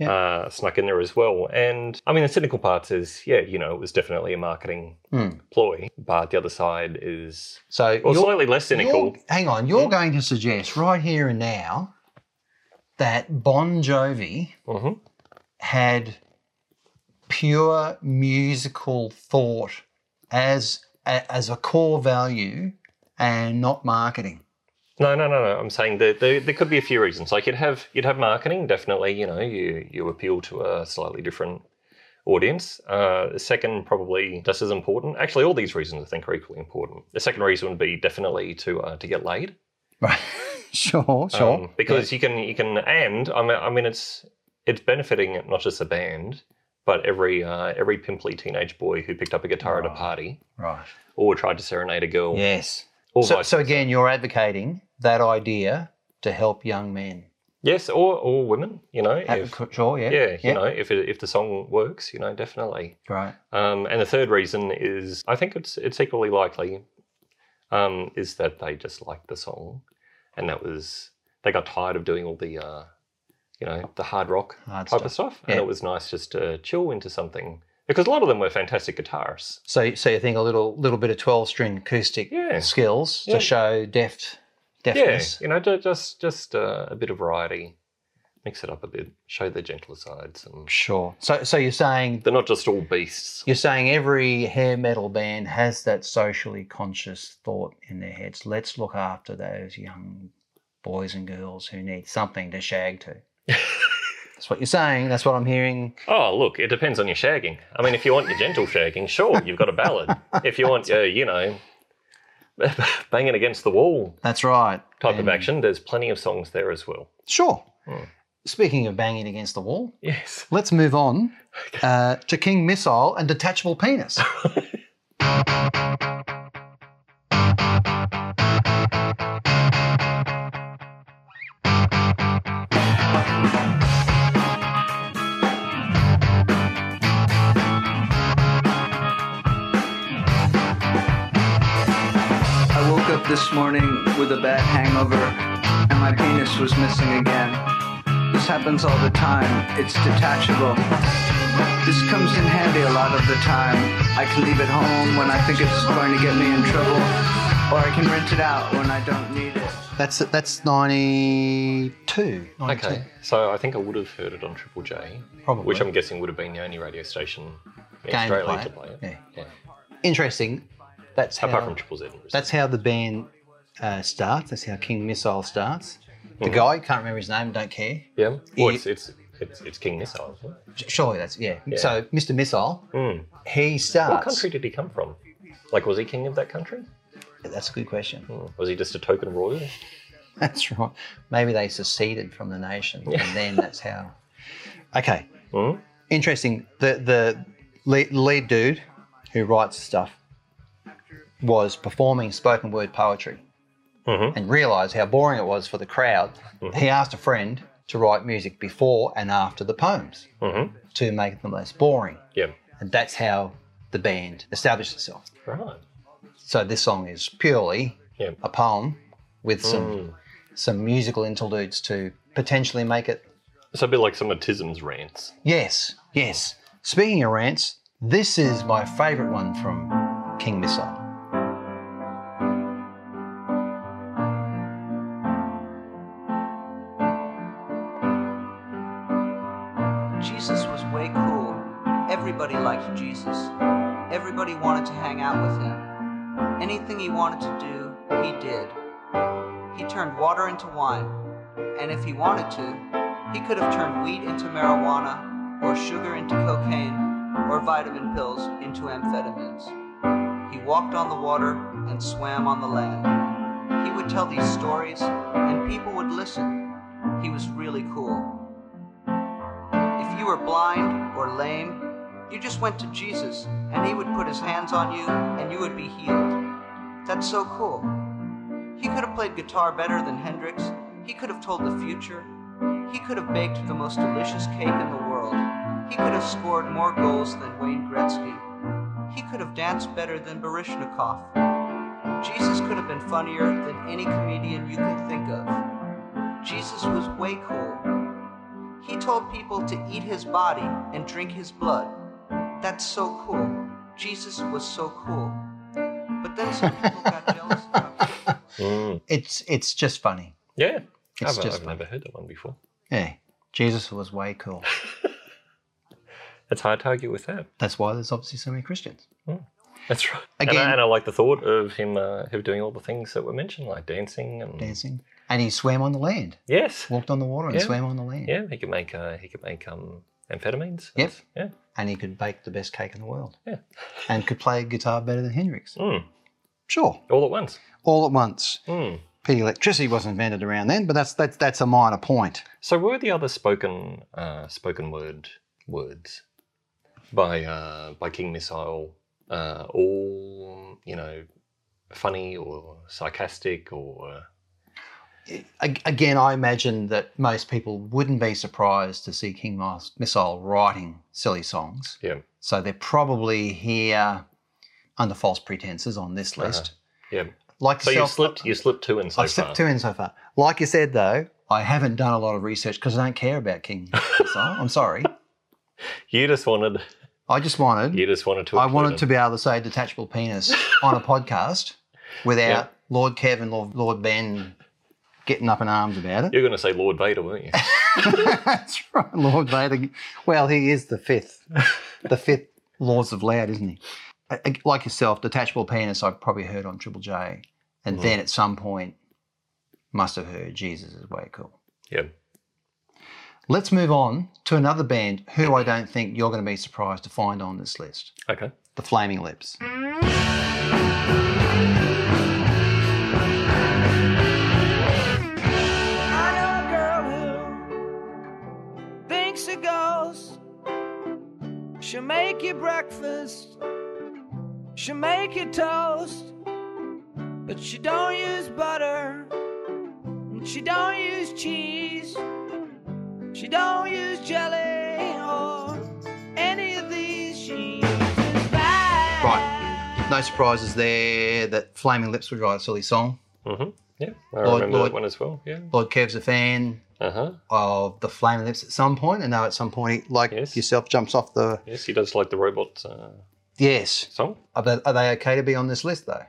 uh, snuck in there as well. And I mean, the cynical part is, yeah, you know, it was definitely a marketing Hmm. ploy, but the other side is so well, slightly less cynical. hang on you're going to suggest right here and now that bon jovi Mhm. had pure musical thought as a, as a core value and not marketing No, no, no, no. I'm saying that there, there could be a few reasons. Like you'd have you'd have marketing, definitely. You know, you you appeal to a slightly different audience. Uh, the second, probably just as important. Actually, all these reasons I think are equally important. The second reason would be definitely to uh, to get laid. Right. sure, sure. Um, because you can you can and I mean I mean it's it's benefiting not just the band, but every uh, every pimply teenage boy who picked up a guitar at a party right. or tried to serenade a girl. Yes. So, so again, you're advocating that idea to help young men. Yes, or or women. You know, if, sure, yeah. yeah, you know, if it, if the song works, you know, definitely. Right. Um, and the third reason is, I think it's it's equally likely, um, is that they just liked the song, and that was they got tired of doing all the, uh, you know, the hard rock Hard type stuff. of stuff, and Yeah. it was nice just to chill into something because a lot of them were fantastic guitarists. So, so you think a little little bit of twelve string acoustic Yeah. skills Yeah. to show deft Yeah, deftness. you know, just just uh, a bit of variety, mix it up a bit, show the gentler sides, and Sure. So, so you're saying they're not just all beasts. you're saying every hair metal band has that socially conscious thought in their heads. Let's look after those young boys and girls who need something to shag to. That's what you're saying. That's what I'm hearing. Oh, look, it depends on your shagging. I mean, if you want your gentle shagging, sure, you've got a ballad. If you want, uh, you know, banging against the wall That's right. type of action, there's plenty of songs there as well. Sure. Hmm. Speaking of banging against the wall, Yes. let's move on uh, to King Missile and Detachable Penis. this morning with a bad hangover, and my penis was missing again. This happens all the time. It's detachable. This comes in handy a lot of the time. I can leave it home when I think it's going to get me in trouble, or I can rent it out when I don't need it. That's that's 92. 92. Okay. So I think I would have heard it on Triple J, Probably. which I'm guessing would have been the only radio station in Game to Australia play to play it. Yeah. Yeah. Interesting. That's how, Apart from Triple Z. that's how the band uh, starts. That's how King Missile starts. The Mhm. guy, can't remember his name, don't care. Yeah. Well, it's, it's It's, it's King Missile, isn't it? Surely that's yeah. Yeah. So Mr. Missile, Mm. he starts. What country did he come from? Like, was he king of that country? That's a good question. Mm. Was he just a token royal? That's right. Maybe they seceded from the nation, and then that's how. Okay. Mm. Interesting. The the lead, lead dude who writes stuff was performing spoken word poetry Mm-hmm. and realised how boring it was for the crowd. He asked a friend to write music before and after the poems Mm-hmm. to make them less boring, Yeah. and that's how the band established itself. Right. So this song is purely Yeah. a poem with some Mm. some musical interludes to potentially make it. It's a bit like some of TISM's rants. Yes, yes. Speaking of rants, this is my favourite one from King Missile. Everybody wanted to hang out with him. Anything he wanted to do, he did. He turned water into wine, and if he wanted to, he could have turned wheat into marijuana, or sugar into cocaine, or vitamin pills into amphetamines. He walked on the water and swam on the land. He would tell these stories, and people would listen. He was really cool. If you were blind or lame, you just went to Jesus and he would put his hands on you and you would be healed. That's so cool. He could have played guitar better than Hendrix. He could have told the future. He could have baked the most delicious cake in the world. He could have scored more goals than Wayne Gretzky. He could have danced better than Baryshnikov. Jesus could have been funnier than any comedian you can think of. Jesus was way cool. He told people to eat his body and drink his blood. That's so cool. Jesus was so cool. But then some people got jealous about him. Mm. It's it's just funny. Yeah. It's I've, just I've never heard that one before. Yeah, Jesus was way cool. It's hard to argue with that. That's why there's obviously so many Christians. That's right. Again- and, I, and I like the thought of him, uh, him doing all the things that were mentioned, like dancing and Dancing, and he swam on the land. Yes. Walked on the water and Yeah. swam on the land. Yeah, he could make uh, he could make um, amphetamines. Yep. Yeah. And he could bake the best cake in the world. Yeah. And could play guitar better than Hendrix. Mm. Sure. All at once. All at once. Mm. Pity electricity wasn't invented around then, but that's that's that's a minor point. So were the other spoken uh, spoken word words by uh, by King Missile uh, all you know funny or sarcastic or Again, I imagine that most people wouldn't be surprised to see King Missile writing silly songs. yeah So they're probably here under false pretenses on this uh-huh. list. yeah. Like So you yourself- slipped uh, you slipped two in so far. I've far. slipped two in so far. Like you said, though, I haven't done a lot of research because I don't care about King Missile. I'm sorry. You just wanted I just wanted. you just wanted to. I wanted it. to be able to say detachable penis on a podcast without Yeah. Lord Kevin, Lord, Lord Ben getting up in arms about it. You're going to say Lord Vader, weren't you? That's right, Lord Vader. Well, he is the fifth, the fifth Lords of Loud, isn't he? Like yourself, detachable penis. I've probably heard on Triple J, and Mhm. then at some point must have heard Jesus is way cool. Yeah. Let's move on to another band who I don't think you're going to be surprised to find on this list. Okay. The Flaming Lips. Thinks a ghost. She'll make you breakfast. She'll make you toast. But she don't use butter. And she don't use cheese. She don't use jelly or any of these. She uses fat. Right. No surprises there that Flaming Lips would write a silly song. Mm-hmm. Yeah, I Lord- remember Lord- that one as well. Yeah. Lord Kev's a fan Uh huh. of the Flaming Lips at some point. I know at some point, he, like yourself, jumps off the. Yes, he does like the robot uh, Yes. song. Are they, are they okay to be on this list, though?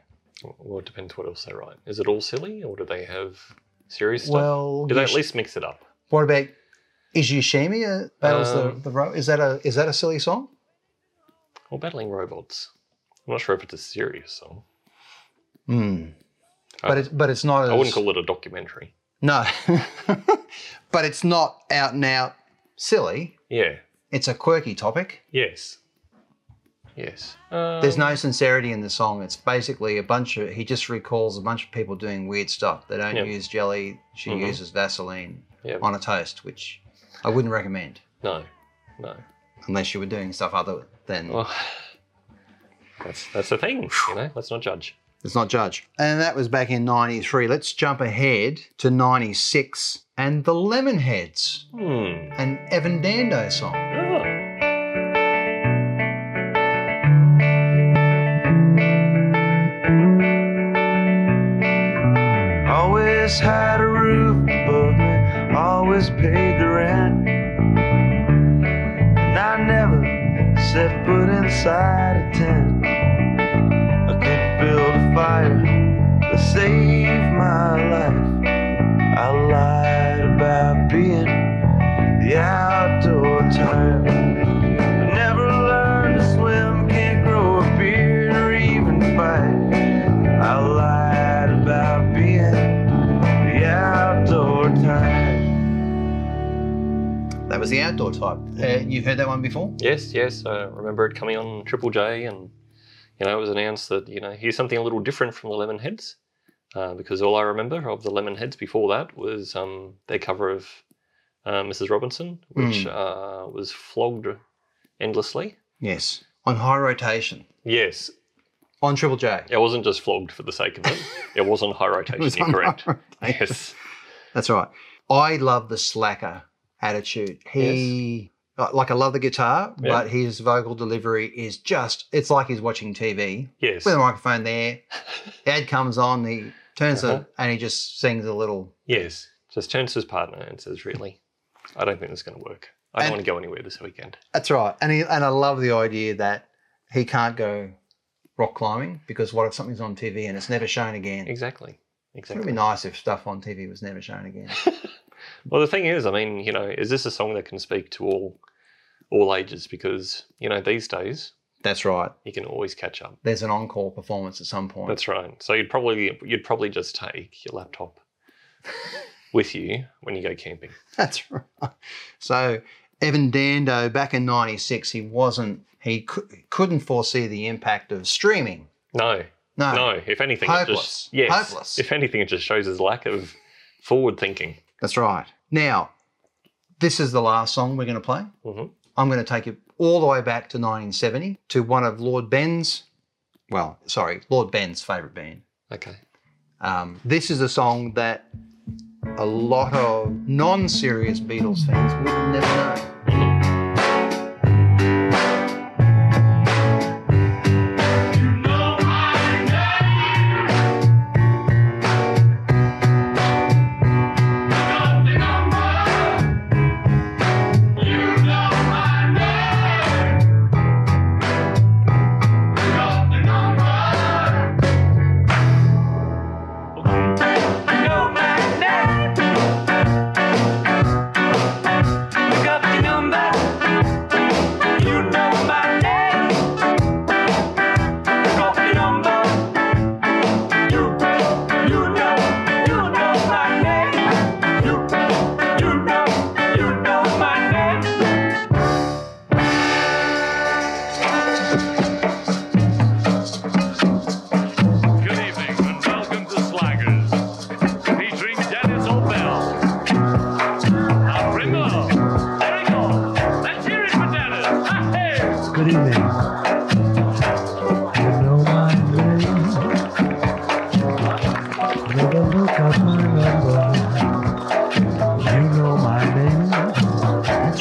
Well, it depends what else they write. Is it all silly, or do they have serious stuff? Well, do they at least mix it up? What about Is Yoshimi uh, battles Um, the the ro- Is that a is that a silly song? Or battling robots? I'm not sure if it's a serious song. Hmm. But it's but it's not. As, I wouldn't call it a documentary. No. but it's not out and out silly. Yeah. It's a quirky topic. Yes. Yes. Um, There's no sincerity in the song. It's basically a bunch of. He just recalls a bunch of people doing weird stuff. They don't Yep. use jelly. She Mhm. uses Vaseline Yep. on a toast, which I wouldn't recommend No. No. unless you were doing stuff other than. Well, that's that's the thing. You know, let's not judge. Let's not judge. And that was back in 93. Let's jump ahead to 96 and the Lemonheads, Hmm. an Evan Dando song. Oh. Always had a roof above me, always paid the rent. And I never set foot inside a tent. Outdoor type. Uh, you've heard that one before? Yes, yes. I remember it coming on Triple J, and you know, it was announced that you know here's something a little different from the Lemonheads, uh, because all I remember of the Lemonheads before that was um, their cover of uh, Mrs. Robinson, which Mm. uh, was flogged endlessly. Yes. On high rotation. Yes, On Triple J. it wasn't just flogged for the sake of it. it was on high rotation. was You're correct. rotation. Yes. That's right. I love the slacker attitude. He, uh, like, I love the guitar, Yeah. but his vocal delivery is just, it's like he's watching TV. Yes. With a microphone there. the Ad comes on, he turns Uh-huh. it, and he just sings a little. Yes. Just turns to his partner and says, "Really, I don't think this is going to work. I don't And- want to go anywhere this weekend." That's right. And, he, and I love the idea that he can't go rock climbing because what if something's on TV and it's never shown again? Exactly. Exactly. It would be nice if stuff on TV was never shown again. Well, the thing is, I mean, you know, is this a song that can speak to all all ages? Because you know, these days That's right. you can always catch up. There's an encore performance at some point. That's right. So you'd probably you'd probably just take your laptop with you when you go camping. That's right. So Evan Dando back in '96, he wasn't. He cou- couldn't foresee the impact of streaming. No, No. no. If anything, it Hopeless. just yes. Hopeless. If anything, it just shows his lack of forward thinking. That's right. Now, this is the last song we're going to play. hmm I'm going to take it all the way back to 1970 to one of Lord Ben's, well, sorry, Lord Ben's favourite band. Okay. Um, this is a song that a lot of non-serious Beatles fans would never know.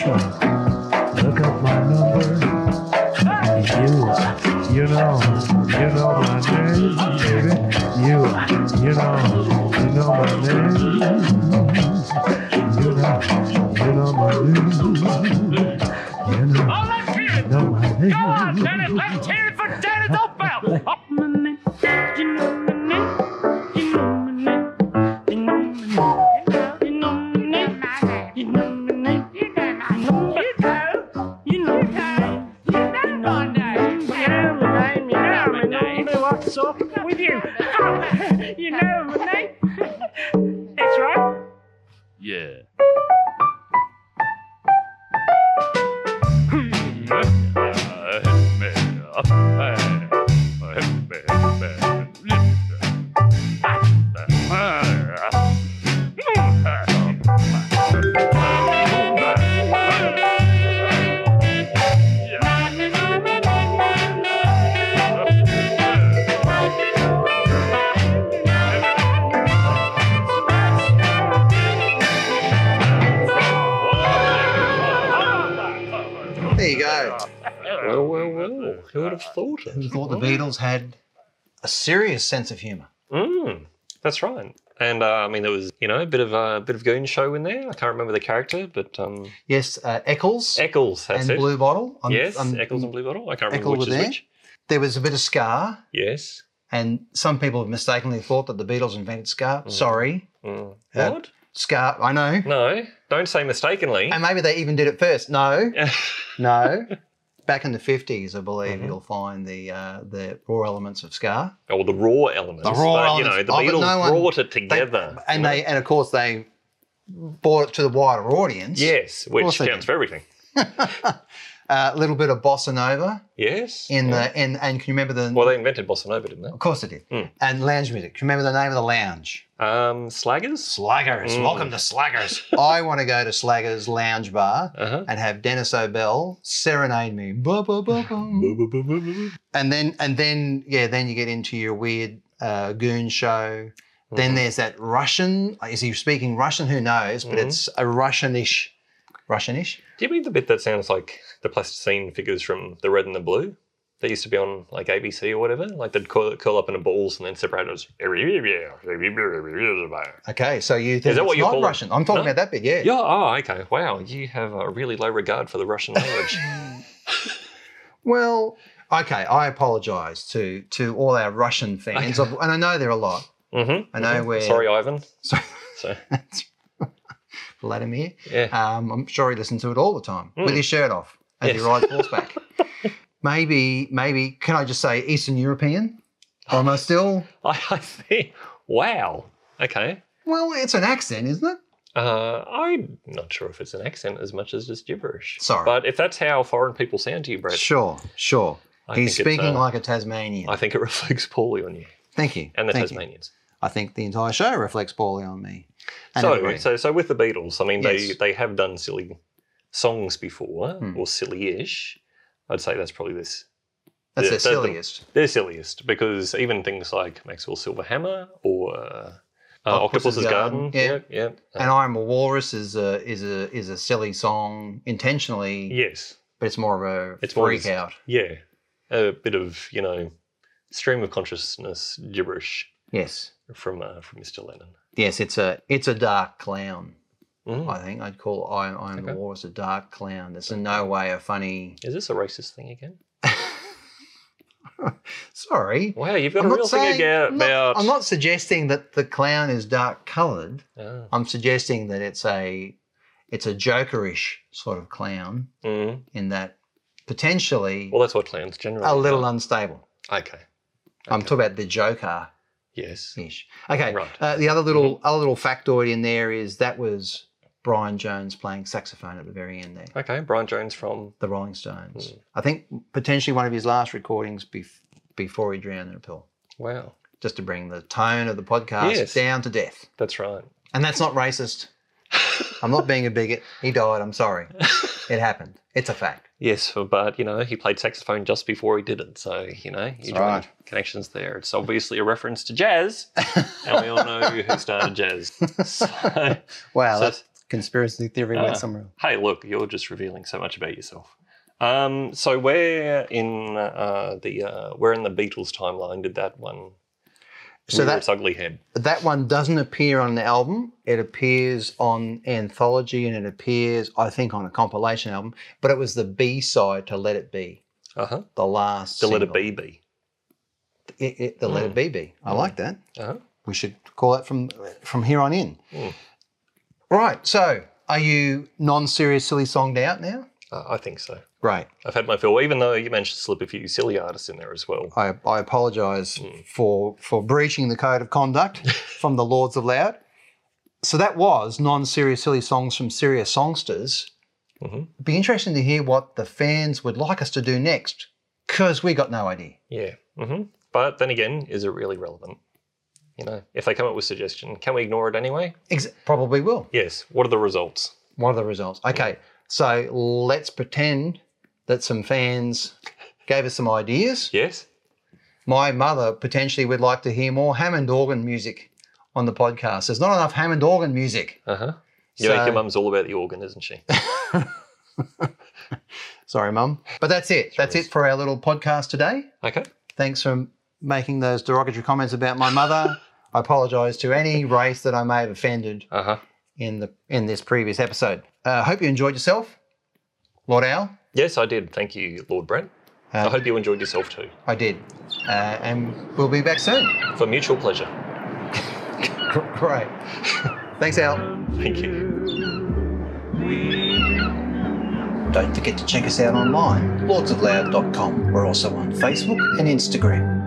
That's. Serious sense of humour? Mm, that's right. And uh, I mean, there was you know a bit of a bit of goon show in there. I can't remember the character, but um, Yes, uh, Eccles Eccles. That's and it. Blue Bottle. I'm- yes, I'm- Eccles and Blue Bottle. I can't remember Eccles which is there. which. There was a bit of Scar. Yes. and some people have mistakenly thought that the Beatles invented ska. Sorry. Mm. Uh, What? Scar. I know. No, don't say mistakenly. And maybe they even did it first. No, no. Back in the fifties, I believe Mm-hmm. you'll find the uh, the raw elements of ska. Oh, the raw elements. The raw but, elements. You know, the Oh, Beatles no one- brought it together. and they and of course they brought it to the wider audience. yes, which they counts for everything. A little bit of bossa nova Yes. in yeah. the in and can you remember the Well, they invented bossa nova, didn't they? of course they did Mm. and lounge music. Can you remember the name of the lounge? Um, Slaggers. Slaggers. Mm. Welcome to Slaggers. I want to go to Slaggers Lounge Bar Uh-huh. and have Dennis O'Bell serenade me. And then and then yeah, then you get into your weird uh, goon show. Then Mhm. there's that Russian. Is he speaking Russian? Who knows? But Mhm. it's a Russianish, Russianish. Do you mean the bit that sounds like the plasticine figures from The Red and the Blue? They used to be on like ABC or whatever. Like they'd curl, curl up into balls and then separate as. Okay, so you think Is that what you not call it? Russian? I'm talking No? about that bit. Yeah. Yeah. Oh, okay. Wow. You have a really low regard for the Russian language. Well, okay. I apologise to to all our Russian fans, and I know there are a lot. mm-hmm. I know we're Sorry, Ivan. Sorry. So Vladimir. yeah. Um, I'm sure he listens to it all the time with Mm. his shirt off as he rides horseback. Maybe, maybe, can I just say Eastern European? Or am I still? I, I think. Wow. Okay. Well, it's an accent, isn't it? Uh, I'm not sure if it's an accent as much as just gibberish. Sorry. But if that's how foreign people sound to you, Brett, Sure, sure. I He's speaking uh, like a Tasmanian. I think it reflects poorly on you Thank you. and the Thank you. Tasmanians. I think the entire show reflects poorly on me. And So, everybody. so, so with the Beatles, I mean, they, Yes. they have done silly songs before, Hmm. or silly-ish. I'd say that's probably this. That's the- their the- the- silliest. They're silliest because even things like Maxwell Silverhammer or uh, uh, Octopus's Garden, yeah. yeah, yeah, uh, And I'm a Walrus is a is a is a silly song intentionally, yes, but it's more of a It's more freak this- out. yeah, a bit of you know stream of consciousness gibberish Yes, from uh, from Mr. Lennon. yes, it's a it's a dark clown. Mm. I think I'd call I I'm the Okay. Walrus a dark clown. It's in no way a funny. Is this a racist thing again? Sorry. Wow, you've got I'm a real thing saying- again I'm not- about. I'm not suggesting that the clown is dark coloured. Ah. I'm suggesting that it's a it's a jokerish sort of clown Mm. in that potentially Well, that's what clowns generally. a little are. unstable. Okay. I'm talking about the joker Yes. ish. Okay. Right. Uh, the other little other little factoid in there is that was Brian Jones playing saxophone at the very end there. Okay. Brian Jones from. The Rolling Stones. Hmm. I think potentially one of his last recordings bef- before he drowned in a pill, Wow. just to bring the tone of the podcast Yes. down to death. That's right. And that's not racist. I'm not being a bigot. He died. I'm sorry. It happened. It's a fact. Yes, but you know he played saxophone just before he did it, so you know you draw right. connections there. It's obviously a reference to jazz, and we all know who started jazz. So, Wow, So- that's conspiracy theory Ah. went somewhere. hey, look, you're just revealing so much about yourself. Um, so where in uh, the uh, where in the Beatles timeline did that one So rear that ugly head? that one doesn't appear on the album. It appears on anthology and it appears, I think, on a compilation album. But it was the B side to Let It Be, Uh huh. the last. The letter single. B B. It, it, the Let It Be Be. I like that. Uh huh. We should call it from from here on in. Mm. Right. So, are you non-serious silly songed out now? Uh, I think so. Great. I've had my fill, even though you managed to slip a few silly artists in there as well. I, I apologise Hmm. for for breaching the code of conduct from the Lords of Loud. So that was non-serious silly songs from serious songsters. Mhm. It'd be interesting to hear what the fans would like us to do next. because we got no idea. Yeah. Mm-hmm. But then again, is it really relevant? You know, if they come up with suggestion, can we ignore it anyway? Ex- probably will. Yes. What are the results? What are the results? Okay, so let's pretend that some fans gave us some ideas. Yes. My mother potentially would like to hear more Hammond organ music on the podcast. There's not enough Hammond organ music. Uh huh. You know, So- your mum's all about the organ, isn't she? Sorry, Mum. But that's it. That's it for our little podcast today. Okay. Thanks for making those derogatory comments about my mother. I apologise to any race that I may have offended Uh-huh. in the in this previous episode. I hope you enjoyed yourself, Lord Owl. Yes, I did. Thank you, Lord Brent. I hope you enjoyed yourself too. I did, uh, and we'll be back soon. For mutual pleasure. Great. Thanks, Al. Thank you. Don't forget to check us out online, lordsofloud.com. We're also on Facebook and Instagram.